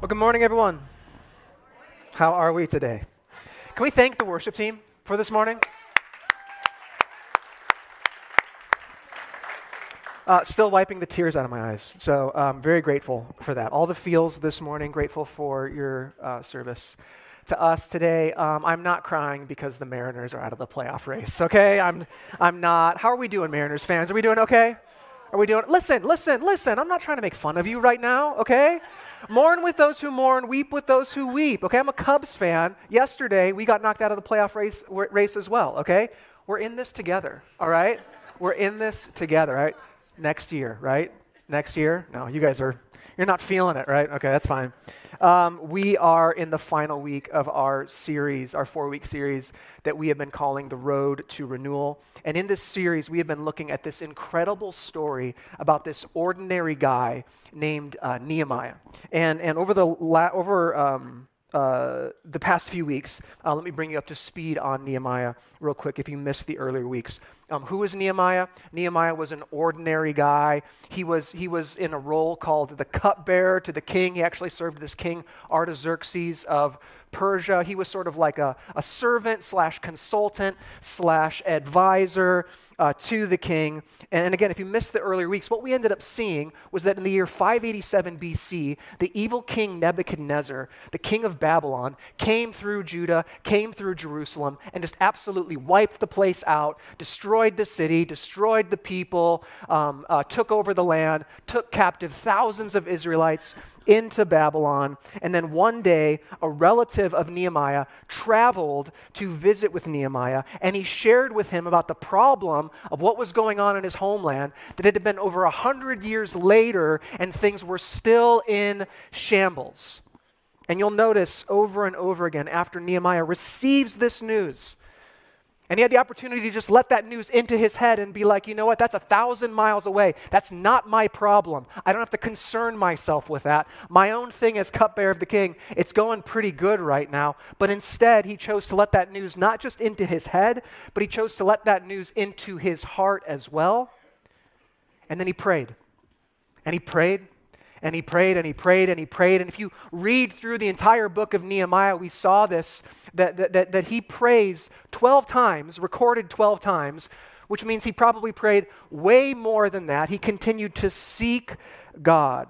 Well, good morning, everyone. How are we today? Can we thank the worship team for this morning? Uh, still wiping the tears out of my eyes. So I'm very grateful for that. All the feels this morning, grateful for your uh, service. To us today, um, I'm not crying because the Mariners are out of the playoff race, okay? I'm, I'm not. How are we doing, Mariners fans? Are we doing okay? Are we doing? Listen, listen, listen. I'm not trying to make fun of you right now, okay? Mourn with those who mourn, weep with those who weep. Okay, I'm a Cubs fan. Yesterday, we got knocked out of the playoff race, race as well. Okay, we're in this together. All right, we're in this together. Right, next year. Right, next year. No, you guys are. You're not feeling it, right? Okay, that's fine. Um, we are in the final week of our series, our four week series that we have been calling The Road to Renewal. And in this series, we have been looking at this incredible story about this ordinary guy named uh, Nehemiah. And, and over the, la- over, um, uh, the past few weeks. Uh, let me bring you up to speed on Nehemiah real quick if you missed the earlier weeks. Um, who was Nehemiah? Nehemiah was an ordinary guy. He was, he was in a role called the cupbearer to the king. He actually served this king, Artaxerxes of Persia. He was sort of like a, a servant slash consultant slash advisor uh, to the king. And, and again, if you missed the earlier weeks, what we ended up seeing was that in the year 587 BC, the evil king Nebuchadnezzar, the king of Babylon, came through Judah, came through Jerusalem, and just absolutely wiped the place out, destroyed the city, destroyed the people, um, uh, took over the land, took captive thousands of Israelites, into Babylon. And then one day, a relative of Nehemiah traveled to visit with Nehemiah, and he shared with him about the problem of what was going on in his homeland, that it had been over a hundred years later, and things were still in shambles. And you'll notice over and over again, after Nehemiah receives this news, and he had the opportunity to just let that news into his head and be like, you know what, that's a thousand miles away. That's not my problem. I don't have to concern myself with that. My own thing as cupbearer of the king, it's going pretty good right now. But instead, he chose to let that news not just into his head, but he chose to let that news into his heart as well. And then he prayed. And he prayed and he prayed and he prayed and he prayed. And if you read through the entire book of Nehemiah, we saw this that, that, that, that he prays 12 times, recorded 12 times, which means he probably prayed way more than that. He continued to seek God.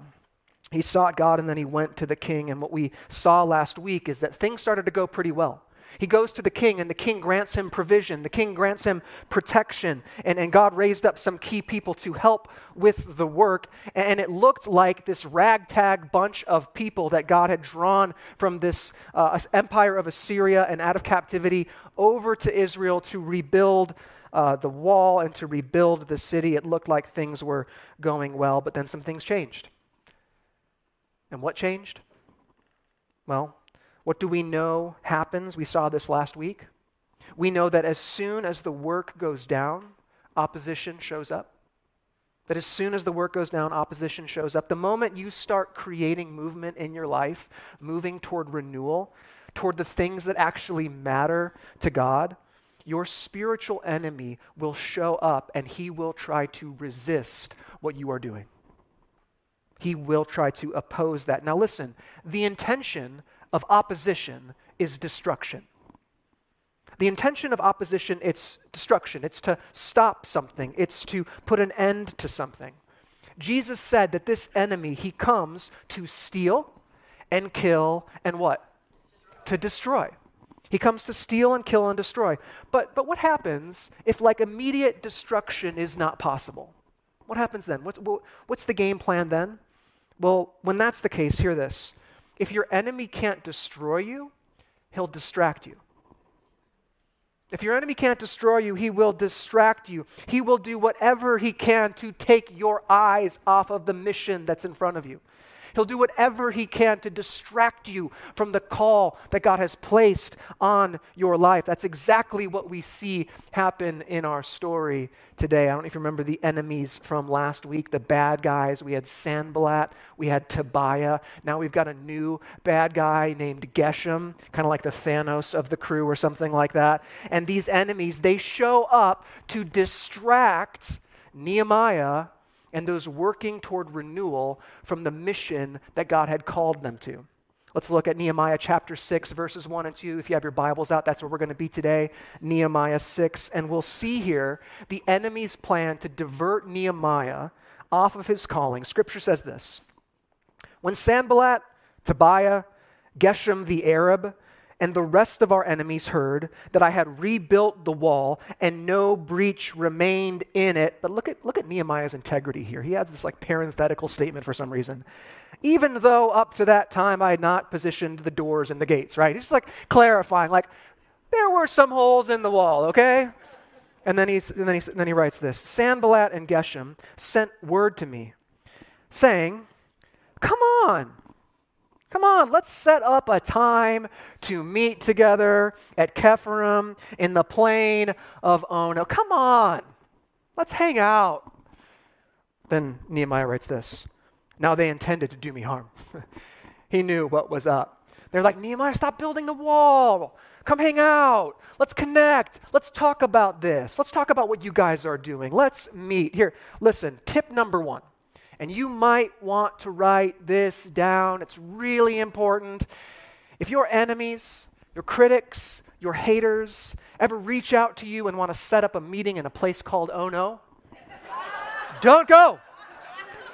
He sought God and then he went to the king. And what we saw last week is that things started to go pretty well. He goes to the king, and the king grants him provision. The king grants him protection. And, and God raised up some key people to help with the work. And it looked like this ragtag bunch of people that God had drawn from this uh, empire of Assyria and out of captivity over to Israel to rebuild uh, the wall and to rebuild the city. It looked like things were going well, but then some things changed. And what changed? Well, what do we know happens? We saw this last week. We know that as soon as the work goes down, opposition shows up. That as soon as the work goes down, opposition shows up. The moment you start creating movement in your life, moving toward renewal, toward the things that actually matter to God, your spiritual enemy will show up and he will try to resist what you are doing. He will try to oppose that. Now, listen, the intention of opposition is destruction. The intention of opposition, it's destruction. It's to stop something. It's to put an end to something. Jesus said that this enemy, he comes to steal and kill and what? To destroy. He comes to steal and kill and destroy. But, but what happens if, like, immediate destruction is not possible? What happens then? What's, what's the game plan then? Well, when that's the case, hear this if your enemy can't destroy you, he'll distract you. If your enemy can't destroy you, he will distract you. He will do whatever he can to take your eyes off of the mission that's in front of you. He'll do whatever he can to distract you from the call that God has placed on your life. That's exactly what we see happen in our story today. I don't know if you remember the enemies from last week, the bad guys. We had Sanballat, we had Tobiah. Now we've got a new bad guy named Geshem, kind of like the Thanos of the crew or something like that. And these enemies, they show up to distract Nehemiah and those working toward renewal from the mission that God had called them to. Let's look at Nehemiah chapter 6, verses 1 and 2. If you have your Bibles out, that's where we're going to be today. Nehemiah 6. And we'll see here the enemy's plan to divert Nehemiah off of his calling. Scripture says this When Sanballat, Tobiah, Geshem the Arab, and the rest of our enemies heard that I had rebuilt the wall and no breach remained in it. But look at, look at Nehemiah's integrity here. He adds this like parenthetical statement for some reason. Even though up to that time I had not positioned the doors and the gates, right? He's just like clarifying, like, there were some holes in the wall, okay? And then, he's, and then, he, and then he writes this Sanballat and Geshem sent word to me, saying, Come on, Come on, let's set up a time to meet together at Kepharim in the plain of Ono. Come on, let's hang out. Then Nehemiah writes this Now they intended to do me harm. he knew what was up. They're like, Nehemiah, stop building the wall. Come hang out. Let's connect. Let's talk about this. Let's talk about what you guys are doing. Let's meet. Here, listen, tip number one and you might want to write this down. It's really important. If your enemies, your critics, your haters ever reach out to you and want to set up a meeting in a place called Ono, don't go.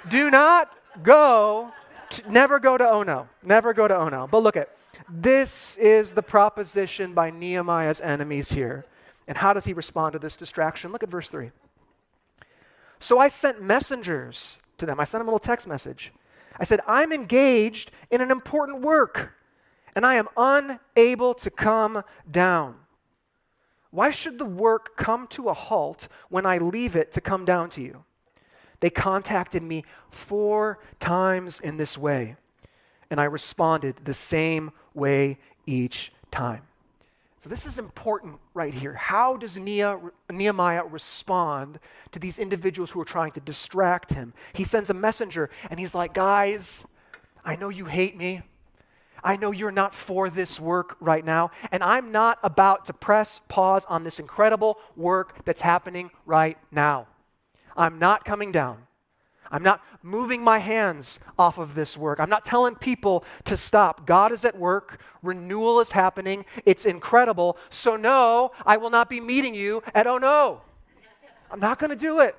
Do not go. To, never go to Ono. Never go to Ono. But look at this is the proposition by Nehemiah's enemies here. And how does he respond to this distraction? Look at verse 3. So I sent messengers to them. I sent them a little text message. I said, I'm engaged in an important work and I am unable to come down. Why should the work come to a halt when I leave it to come down to you? They contacted me four times in this way, and I responded the same way each time. So, this is important right here. How does Nehemiah respond to these individuals who are trying to distract him? He sends a messenger and he's like, Guys, I know you hate me. I know you're not for this work right now, and I'm not about to press pause on this incredible work that's happening right now. I'm not coming down. I'm not moving my hands off of this work. I'm not telling people to stop. God is at work. Renewal is happening. It's incredible. So, no, I will not be meeting you at oh no. I'm not going to do it.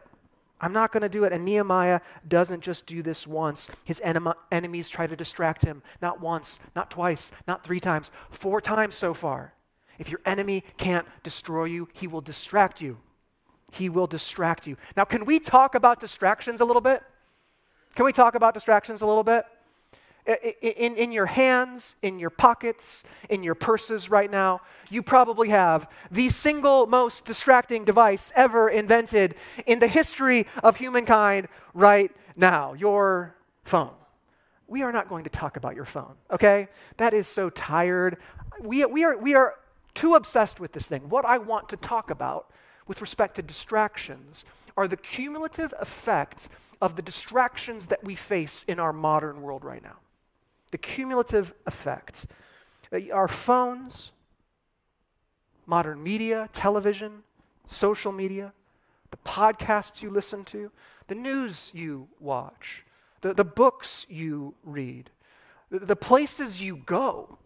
I'm not going to do it. And Nehemiah doesn't just do this once. His enem- enemies try to distract him. Not once, not twice, not three times, four times so far. If your enemy can't destroy you, he will distract you. He will distract you. Now, can we talk about distractions a little bit? Can we talk about distractions a little bit? In, in your hands, in your pockets, in your purses right now, you probably have the single most distracting device ever invented in the history of humankind right now your phone. We are not going to talk about your phone, okay? That is so tired. We, we, are, we are too obsessed with this thing. What I want to talk about with respect to distractions are the cumulative effect of the distractions that we face in our modern world right now. The cumulative effect. Uh, our phones, modern media, television, social media, the podcasts you listen to, the news you watch, the, the books you read, the, the places you go.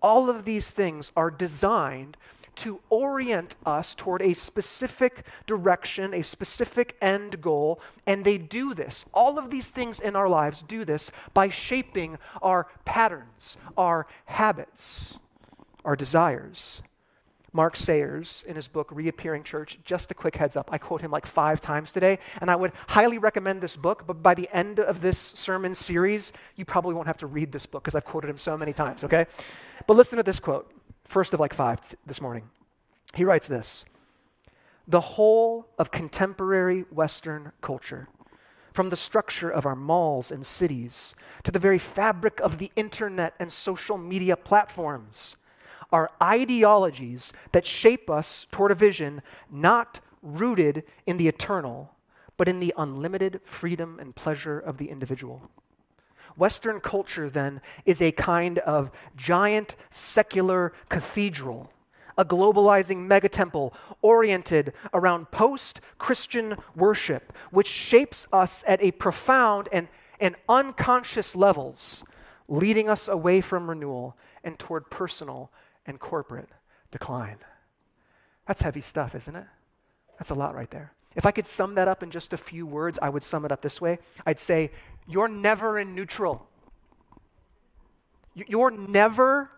All of these things are designed to orient us toward a specific direction, a specific end goal. And they do this. All of these things in our lives do this by shaping our patterns, our habits, our desires. Mark Sayers, in his book Reappearing Church, just a quick heads up, I quote him like five times today, and I would highly recommend this book, but by the end of this sermon series, you probably won't have to read this book because I've quoted him so many times, okay? But listen to this quote first of like five this morning. He writes this The whole of contemporary Western culture, from the structure of our malls and cities to the very fabric of the internet and social media platforms, are ideologies that shape us toward a vision not rooted in the eternal, but in the unlimited freedom and pleasure of the individual. Western culture, then, is a kind of giant secular cathedral, a globalizing megatemple oriented around post Christian worship, which shapes us at a profound and, and unconscious levels leading us away from renewal and toward personal and corporate decline. That's heavy stuff, isn't it? That's a lot right there. If I could sum that up in just a few words, I would sum it up this way I'd say, You're never in neutral. You're never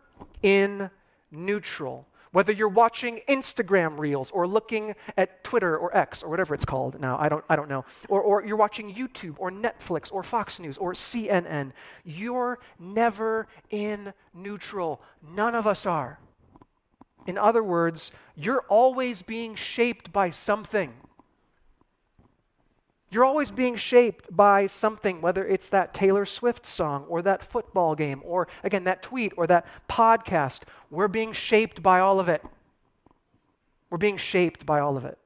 in neutral. Whether you're watching Instagram reels or looking at Twitter or X or whatever it's called now, I don't, I don't know, or, or you're watching YouTube or Netflix or Fox News or CNN, you're never in neutral. None of us are. In other words, you're always being shaped by something. You're always being shaped by something, whether it's that Taylor Swift song or that football game or, again, that tweet or that podcast. We're being shaped by all of it. We're being shaped by all of it.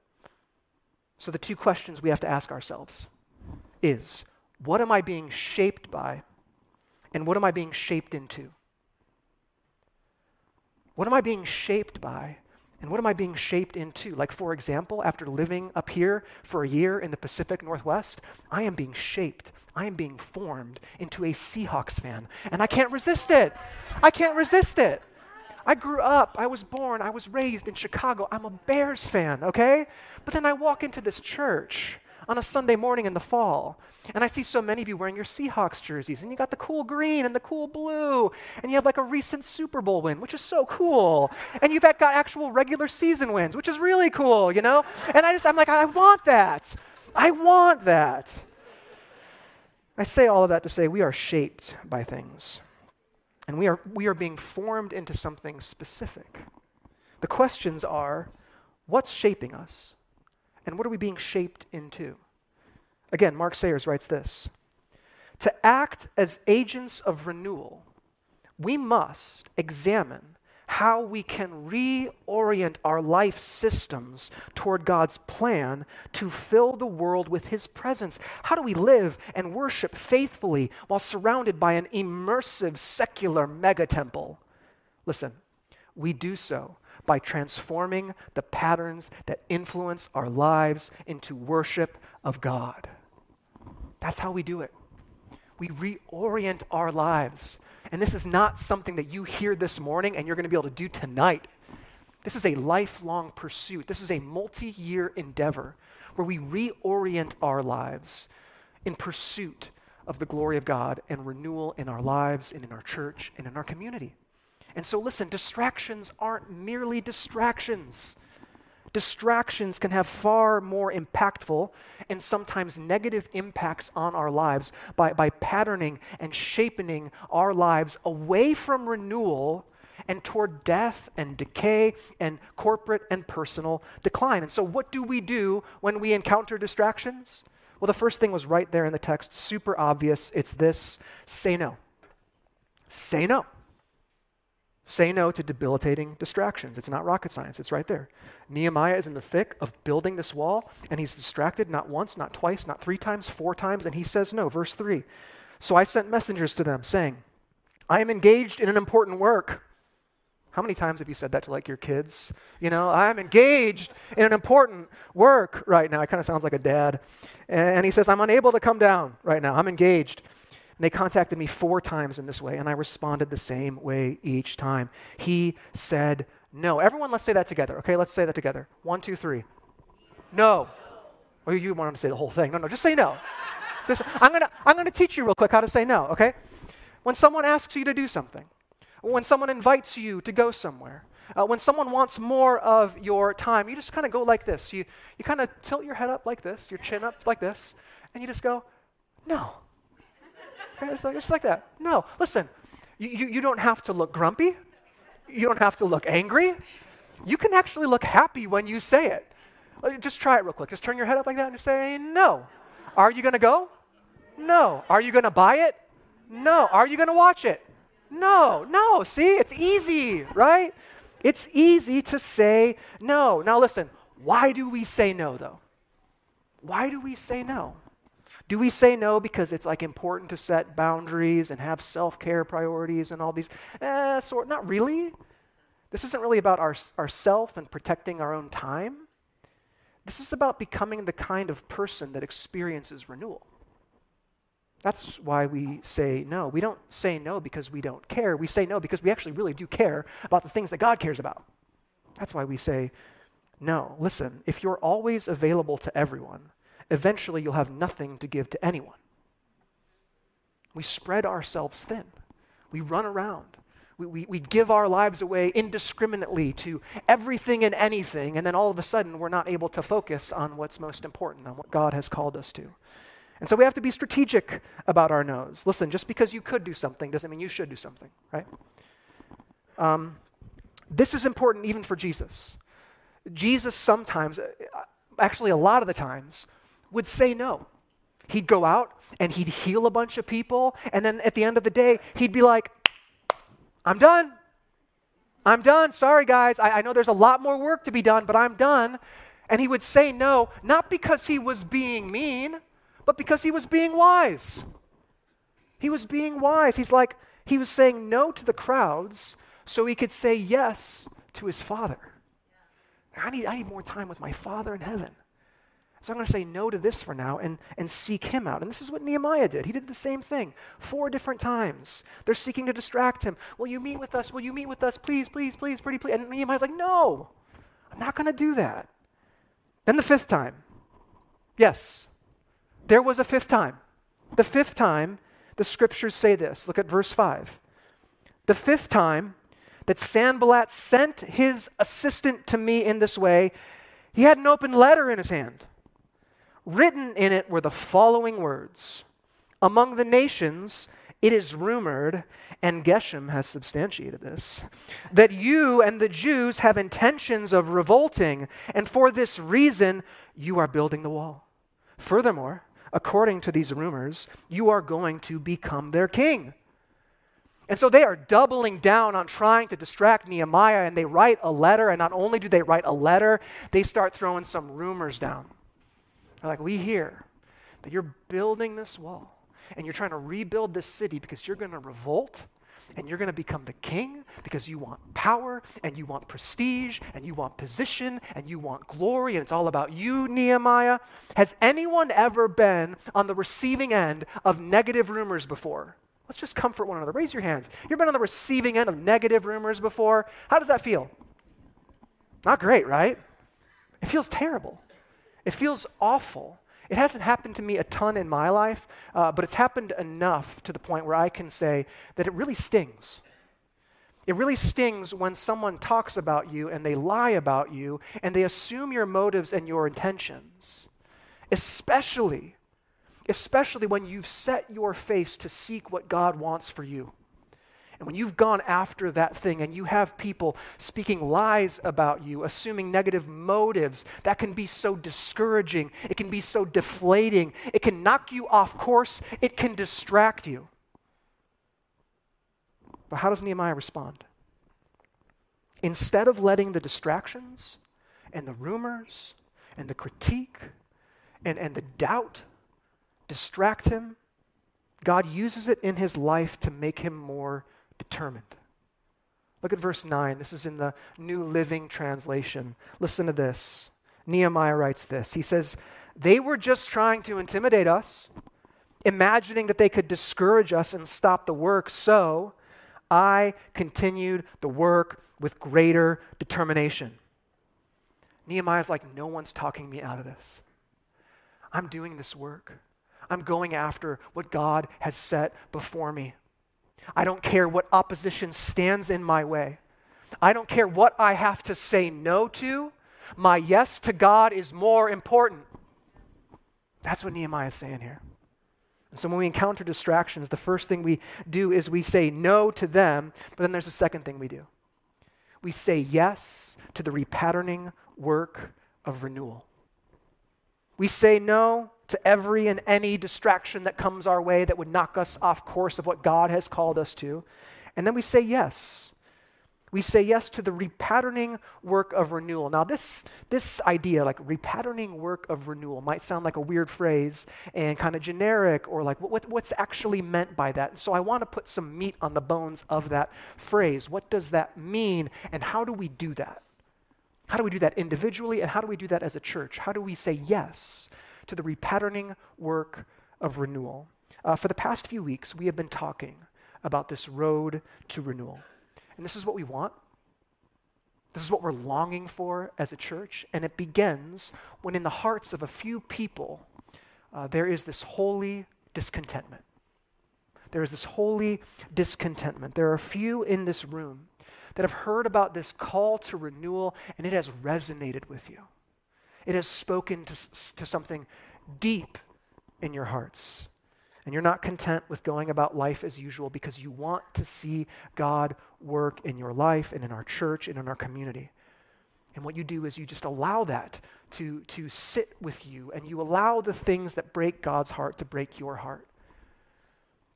So the two questions we have to ask ourselves is what am I being shaped by? And what am I being shaped into? What am I being shaped by? And what am I being shaped into? Like, for example, after living up here for a year in the Pacific Northwest, I am being shaped. I am being formed into a Seahawks fan. And I can't resist it. I can't resist it. I grew up, I was born, I was raised in Chicago. I'm a Bears fan, okay? But then I walk into this church on a Sunday morning in the fall. And I see so many of you wearing your Seahawks jerseys, and you got the cool green and the cool blue, and you have like a recent Super Bowl win, which is so cool. And you've got actual regular season wins, which is really cool, you know? And I just, I'm like, I want that. I want that. I say all of that to say we are shaped by things, and we are, we are being formed into something specific. The questions are what's shaping us? And what are we being shaped into? Again, Mark Sayers writes this To act as agents of renewal, we must examine how we can reorient our life systems toward God's plan to fill the world with His presence. How do we live and worship faithfully while surrounded by an immersive secular megatemple? Listen, we do so by transforming the patterns that influence our lives into worship of God. That's how we do it. We reorient our lives. And this is not something that you hear this morning and you're going to be able to do tonight. This is a lifelong pursuit. This is a multi year endeavor where we reorient our lives in pursuit of the glory of God and renewal in our lives and in our church and in our community. And so, listen, distractions aren't merely distractions. Distractions can have far more impactful and sometimes negative impacts on our lives by, by patterning and shaping our lives away from renewal and toward death and decay and corporate and personal decline. And so, what do we do when we encounter distractions? Well, the first thing was right there in the text, super obvious. It's this say no. Say no. Say no to debilitating distractions. It's not rocket science, it's right there. Nehemiah is in the thick of building this wall, and he's distracted not once, not twice, not three times, four times, and he says no. Verse 3 So I sent messengers to them, saying, I am engaged in an important work. How many times have you said that to like your kids? You know, I'm engaged in an important work right now. It kind of sounds like a dad. And he says, I'm unable to come down right now. I'm engaged. And they contacted me four times in this way, and I responded the same way each time. He said no. Everyone, let's say that together, okay? Let's say that together. One, two, three. No. Well, you want to say the whole thing. No, no, just say no. Just, I'm going to I'm going to teach you real quick how to say no, okay? When someone asks you to do something, when someone invites you to go somewhere, uh, when someone wants more of your time, you just kind of go like this. You, you kind of tilt your head up like this, your chin up like this, and you just go, no. Okay, it's like, it's like that. No, listen, you, you, you don't have to look grumpy. You don't have to look angry. You can actually look happy when you say it. Uh, just try it real quick. Just turn your head up like that and say, no. Are you going to go? No. Are you going to buy it? No. Are you going to watch it? No. No. See, it's easy, right? It's easy to say no. Now, listen, why do we say no, though? Why do we say no? Do we say no because it's like important to set boundaries and have self care priorities and all these? Eh, sort not really. This isn't really about our, ourself and protecting our own time. This is about becoming the kind of person that experiences renewal. That's why we say no. We don't say no because we don't care. We say no because we actually really do care about the things that God cares about. That's why we say no. Listen, if you're always available to everyone, eventually you'll have nothing to give to anyone. We spread ourselves thin, we run around. We, we, we give our lives away indiscriminately to everything and anything, and then all of a sudden we're not able to focus on what's most important, on what God has called us to. And so we have to be strategic about our no's. Listen, just because you could do something doesn't mean you should do something, right? Um, this is important even for Jesus. Jesus sometimes, uh, actually a lot of the times, would say no. He'd go out and he'd heal a bunch of people, and then at the end of the day, he'd be like, I'm done. I'm done. Sorry, guys. I, I know there's a lot more work to be done, but I'm done. And he would say no, not because he was being mean, but because he was being wise. He was being wise. He's like, he was saying no to the crowds so he could say yes to his father. I need, I need more time with my father in heaven. So I'm going to say no to this for now and, and seek him out. And this is what Nehemiah did. He did the same thing four different times. They're seeking to distract him. Will you meet with us? Will you meet with us? Please, please, please, pretty please. And Nehemiah's like, no, I'm not going to do that. Then the fifth time. Yes, there was a fifth time. The fifth time, the scriptures say this. Look at verse 5. The fifth time that Sanballat sent his assistant to me in this way, he had an open letter in his hand. Written in it were the following words Among the nations, it is rumored, and Geshem has substantiated this, that you and the Jews have intentions of revolting, and for this reason you are building the wall. Furthermore, according to these rumors, you are going to become their king. And so they are doubling down on trying to distract Nehemiah, and they write a letter. And not only do they write a letter, they start throwing some rumors down. They're like, We hear that you're building this wall, and you're trying to rebuild this city because you're going to revolt and you're going to become the king because you want power and you want prestige and you want position and you want glory and it's all about you, Nehemiah. Has anyone ever been on the receiving end of negative rumors before? Let's just comfort one another. Raise your hands. You've been on the receiving end of negative rumors before? How does that feel? Not great, right? It feels terrible. It feels awful. It hasn't happened to me a ton in my life, uh, but it's happened enough to the point where I can say that it really stings. It really stings when someone talks about you and they lie about you and they assume your motives and your intentions. Especially, especially when you've set your face to seek what God wants for you. And when you've gone after that thing and you have people speaking lies about you, assuming negative motives, that can be so discouraging. It can be so deflating. It can knock you off course. It can distract you. But how does Nehemiah respond? Instead of letting the distractions and the rumors and the critique and, and the doubt distract him, God uses it in his life to make him more determined. Look at verse 9. This is in the New Living Translation. Listen to this. Nehemiah writes this. He says, They were just trying to intimidate us, imagining that they could discourage us and stop the work. So I continued the work with greater determination. Nehemiah's like, No one's talking me out of this. I'm doing this work. I'm going after what God has set before me. I don't care what opposition stands in my way. I don't care what I have to say no to. My yes to God is more important. That's what Nehemiah is saying here. And so when we encounter distractions, the first thing we do is we say no to them, but then there's a second thing we do. We say yes to the repatterning work of renewal. We say no to every and any distraction that comes our way that would knock us off course of what God has called us to. And then we say yes. We say yes to the repatterning work of renewal. Now, this, this idea, like repatterning work of renewal, might sound like a weird phrase and kind of generic or like what, what's actually meant by that. And so I want to put some meat on the bones of that phrase. What does that mean, and how do we do that? How do we do that individually, and how do we do that as a church? How do we say yes to the repatterning work of renewal. Uh, for the past few weeks, we have been talking about this road to renewal. And this is what we want. This is what we're longing for as a church. And it begins when, in the hearts of a few people, uh, there is this holy discontentment. There is this holy discontentment. There are a few in this room that have heard about this call to renewal, and it has resonated with you. It has spoken to, to something deep in your hearts. And you're not content with going about life as usual because you want to see God work in your life and in our church and in our community. And what you do is you just allow that to, to sit with you and you allow the things that break God's heart to break your heart.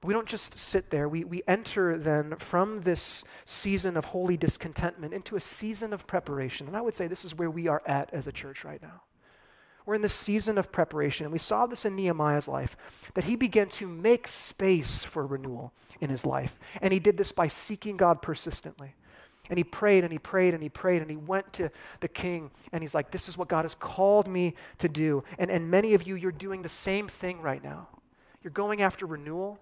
We don't just sit there. We, we enter then from this season of holy discontentment into a season of preparation. And I would say this is where we are at as a church right now. We're in this season of preparation. And we saw this in Nehemiah's life, that he began to make space for renewal in his life. And he did this by seeking God persistently. And he prayed and he prayed and he prayed and he went to the king and he's like, This is what God has called me to do. And, and many of you, you're doing the same thing right now. You're going after renewal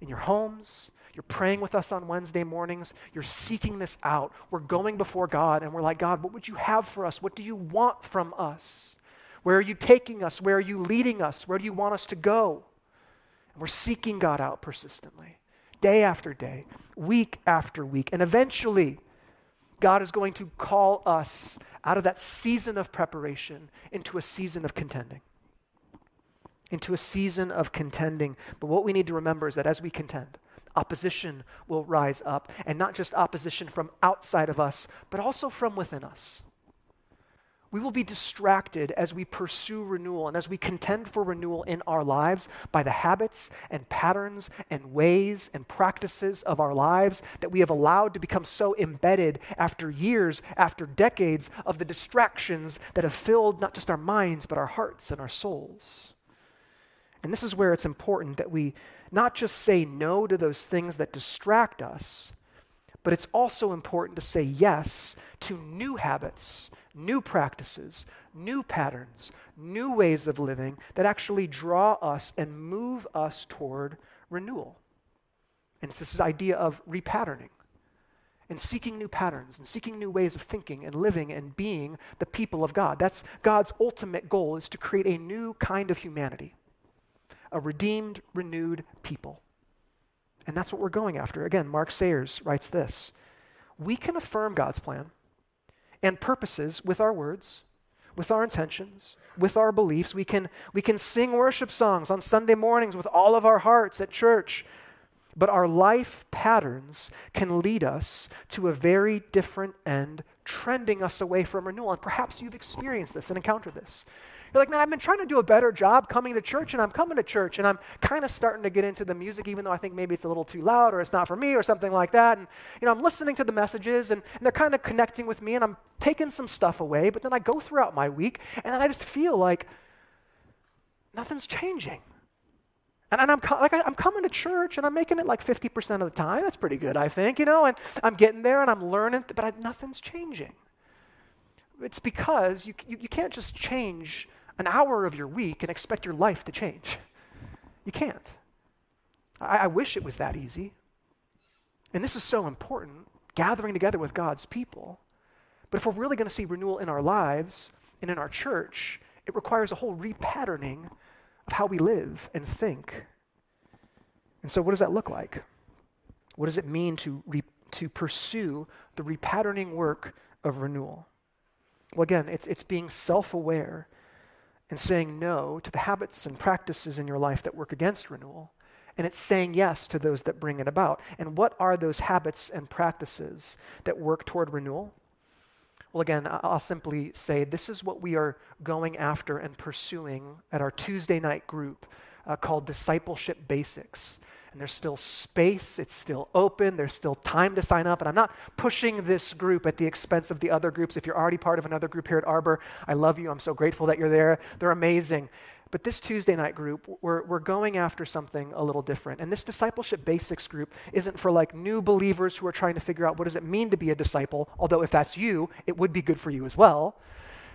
in your homes. You're praying with us on Wednesday mornings. You're seeking this out. We're going before God and we're like, God, what would you have for us? What do you want from us? Where are you taking us? Where are you leading us? Where do you want us to go? And we're seeking God out persistently, day after day, week after week. And eventually, God is going to call us out of that season of preparation into a season of contending. Into a season of contending. But what we need to remember is that as we contend, opposition will rise up. And not just opposition from outside of us, but also from within us. We will be distracted as we pursue renewal and as we contend for renewal in our lives by the habits and patterns and ways and practices of our lives that we have allowed to become so embedded after years, after decades of the distractions that have filled not just our minds, but our hearts and our souls. And this is where it's important that we not just say no to those things that distract us, but it's also important to say yes to new habits new practices, new patterns, new ways of living that actually draw us and move us toward renewal. And it's this idea of repatterning and seeking new patterns and seeking new ways of thinking and living and being the people of God. That's God's ultimate goal is to create a new kind of humanity, a redeemed, renewed people. And that's what we're going after. Again, Mark Sayers writes this We can affirm God's plan and purposes with our words, with our intentions, with our beliefs. We can, we can sing worship songs on Sunday mornings with all of our hearts at church. But our life patterns can lead us to a very different end, trending us away from renewal. And perhaps you've experienced this and encountered this. You're like, man, I've been trying to do a better job coming to church, and I'm coming to church, and I'm kind of starting to get into the music, even though I think maybe it's a little too loud or it's not for me or something like that. And, you know, I'm listening to the messages, and, and they're kind of connecting with me, and I'm taking some stuff away, but then I go throughout my week, and then I just feel like nothing's changing. And, and I'm, like, I'm coming to church and I'm making it like 50% of the time. That's pretty good, I think, you know, and I'm getting there and I'm learning, but I, nothing's changing. It's because you, you, you can't just change an hour of your week and expect your life to change. You can't. I, I wish it was that easy. And this is so important gathering together with God's people. But if we're really going to see renewal in our lives and in our church, it requires a whole repatterning of how we live and think. And so, what does that look like? What does it mean to, re- to pursue the repatterning work of renewal? Well, again, it's, it's being self aware and saying no to the habits and practices in your life that work against renewal. And it's saying yes to those that bring it about. And what are those habits and practices that work toward renewal? Well, again, I'll simply say this is what we are going after and pursuing at our Tuesday night group uh, called Discipleship Basics and there's still space, it's still open, there's still time to sign up. And I'm not pushing this group at the expense of the other groups. If you're already part of another group here at Arbor, I love you. I'm so grateful that you're there. They're amazing. But this Tuesday night group, we're, we're going after something a little different. And this discipleship basics group isn't for like new believers who are trying to figure out what does it mean to be a disciple, although if that's you, it would be good for you as well.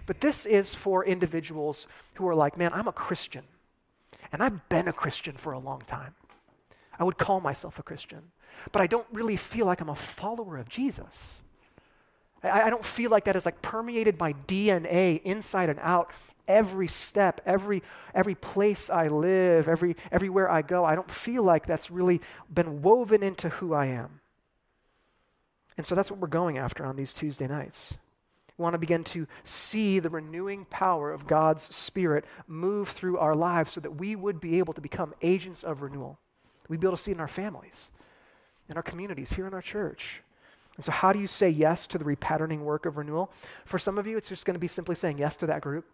But this is for individuals who are like, man, I'm a Christian And I've been a Christian for a long time. I would call myself a Christian, but I don't really feel like I'm a follower of Jesus. I, I don't feel like that is like permeated my DNA inside and out. Every step, every every place I live, every everywhere I go, I don't feel like that's really been woven into who I am. And so that's what we're going after on these Tuesday nights. We want to begin to see the renewing power of God's Spirit move through our lives so that we would be able to become agents of renewal. We'd be able to see in our families, in our communities, here in our church. And so, how do you say yes to the repatterning work of renewal? For some of you, it's just going to be simply saying yes to that group,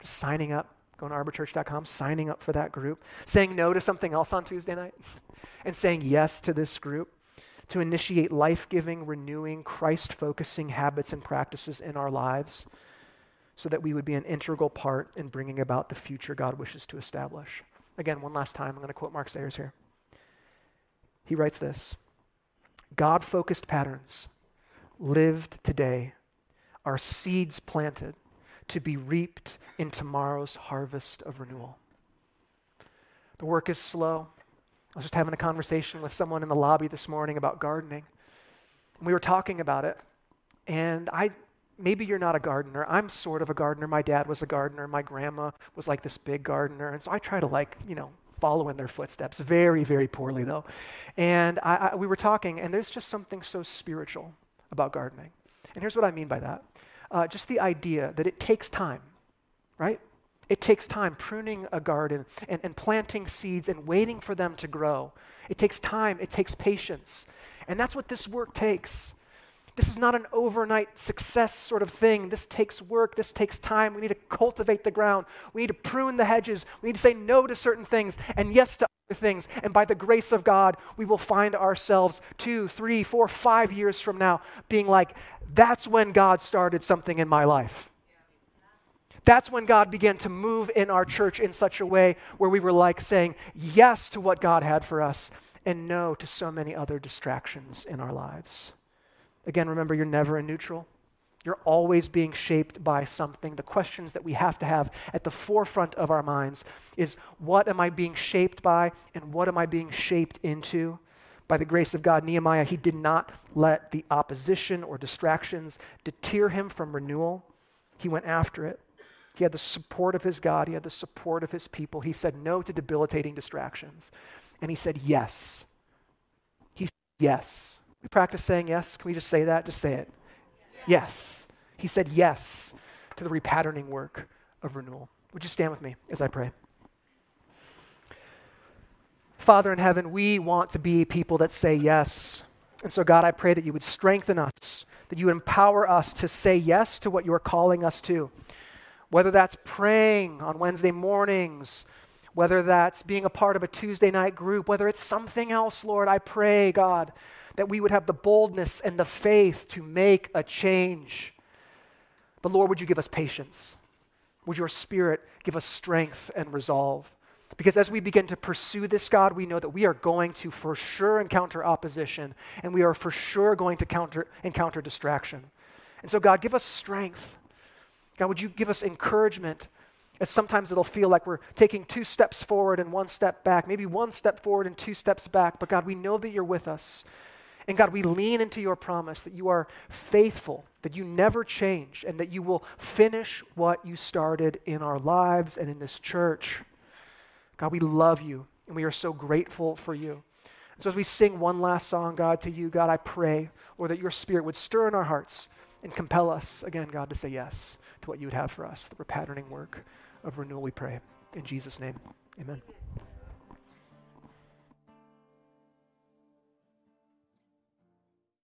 just signing up, going to arborchurch.com, signing up for that group, saying no to something else on Tuesday night, and saying yes to this group to initiate life giving, renewing, Christ focusing habits and practices in our lives so that we would be an integral part in bringing about the future God wishes to establish. Again, one last time, I'm going to quote Mark Sayers here. He writes this God focused patterns lived today are seeds planted to be reaped in tomorrow's harvest of renewal. The work is slow. I was just having a conversation with someone in the lobby this morning about gardening. And we were talking about it. And I, maybe you're not a gardener. I'm sort of a gardener. My dad was a gardener. My grandma was like this big gardener. And so I try to, like, you know, follow in their footsteps. Very, very poorly, though. And I, I, we were talking, and there's just something so spiritual about gardening. And here's what I mean by that uh, just the idea that it takes time, right? It takes time pruning a garden and, and planting seeds and waiting for them to grow. It takes time, it takes patience. And that's what this work takes. This is not an overnight success sort of thing. This takes work. This takes time. We need to cultivate the ground. We need to prune the hedges. We need to say no to certain things and yes to other things. And by the grace of God, we will find ourselves two, three, four, five years from now being like, that's when God started something in my life. That's when God began to move in our church in such a way where we were like saying yes to what God had for us and no to so many other distractions in our lives. Again, remember, you're never in neutral. You're always being shaped by something. The questions that we have to have at the forefront of our minds is what am I being shaped by and what am I being shaped into? By the grace of God, Nehemiah, he did not let the opposition or distractions deter him from renewal. He went after it. He had the support of his God, he had the support of his people. He said no to debilitating distractions. And he said yes. He said yes. We practice saying yes. Can we just say that? Just say it. Yes. He said yes to the repatterning work of renewal. Would you stand with me as I pray? Father in heaven, we want to be people that say yes. And so, God, I pray that you would strengthen us, that you would empower us to say yes to what you are calling us to whether that's praying on Wednesday mornings, whether that's being a part of a Tuesday night group, whether it's something else, Lord, I pray, God, that we would have the boldness and the faith to make a change. But Lord, would you give us patience? Would your spirit give us strength and resolve? Because as we begin to pursue this, God, we know that we are going to for sure encounter opposition and we are for sure going to counter, encounter distraction. And so, God, give us strength. God, would you give us encouragement? As sometimes it'll feel like we're taking two steps forward and one step back, maybe one step forward and two steps back. But God, we know that you're with us. And God, we lean into your promise that you are faithful, that you never change, and that you will finish what you started in our lives and in this church. God, we love you, and we are so grateful for you. So as we sing one last song, God, to you, God, I pray, Lord, that your spirit would stir in our hearts and compel us, again, God, to say yes to what you would have for us, the repatterning work of renewal, we pray. In Jesus' name, amen.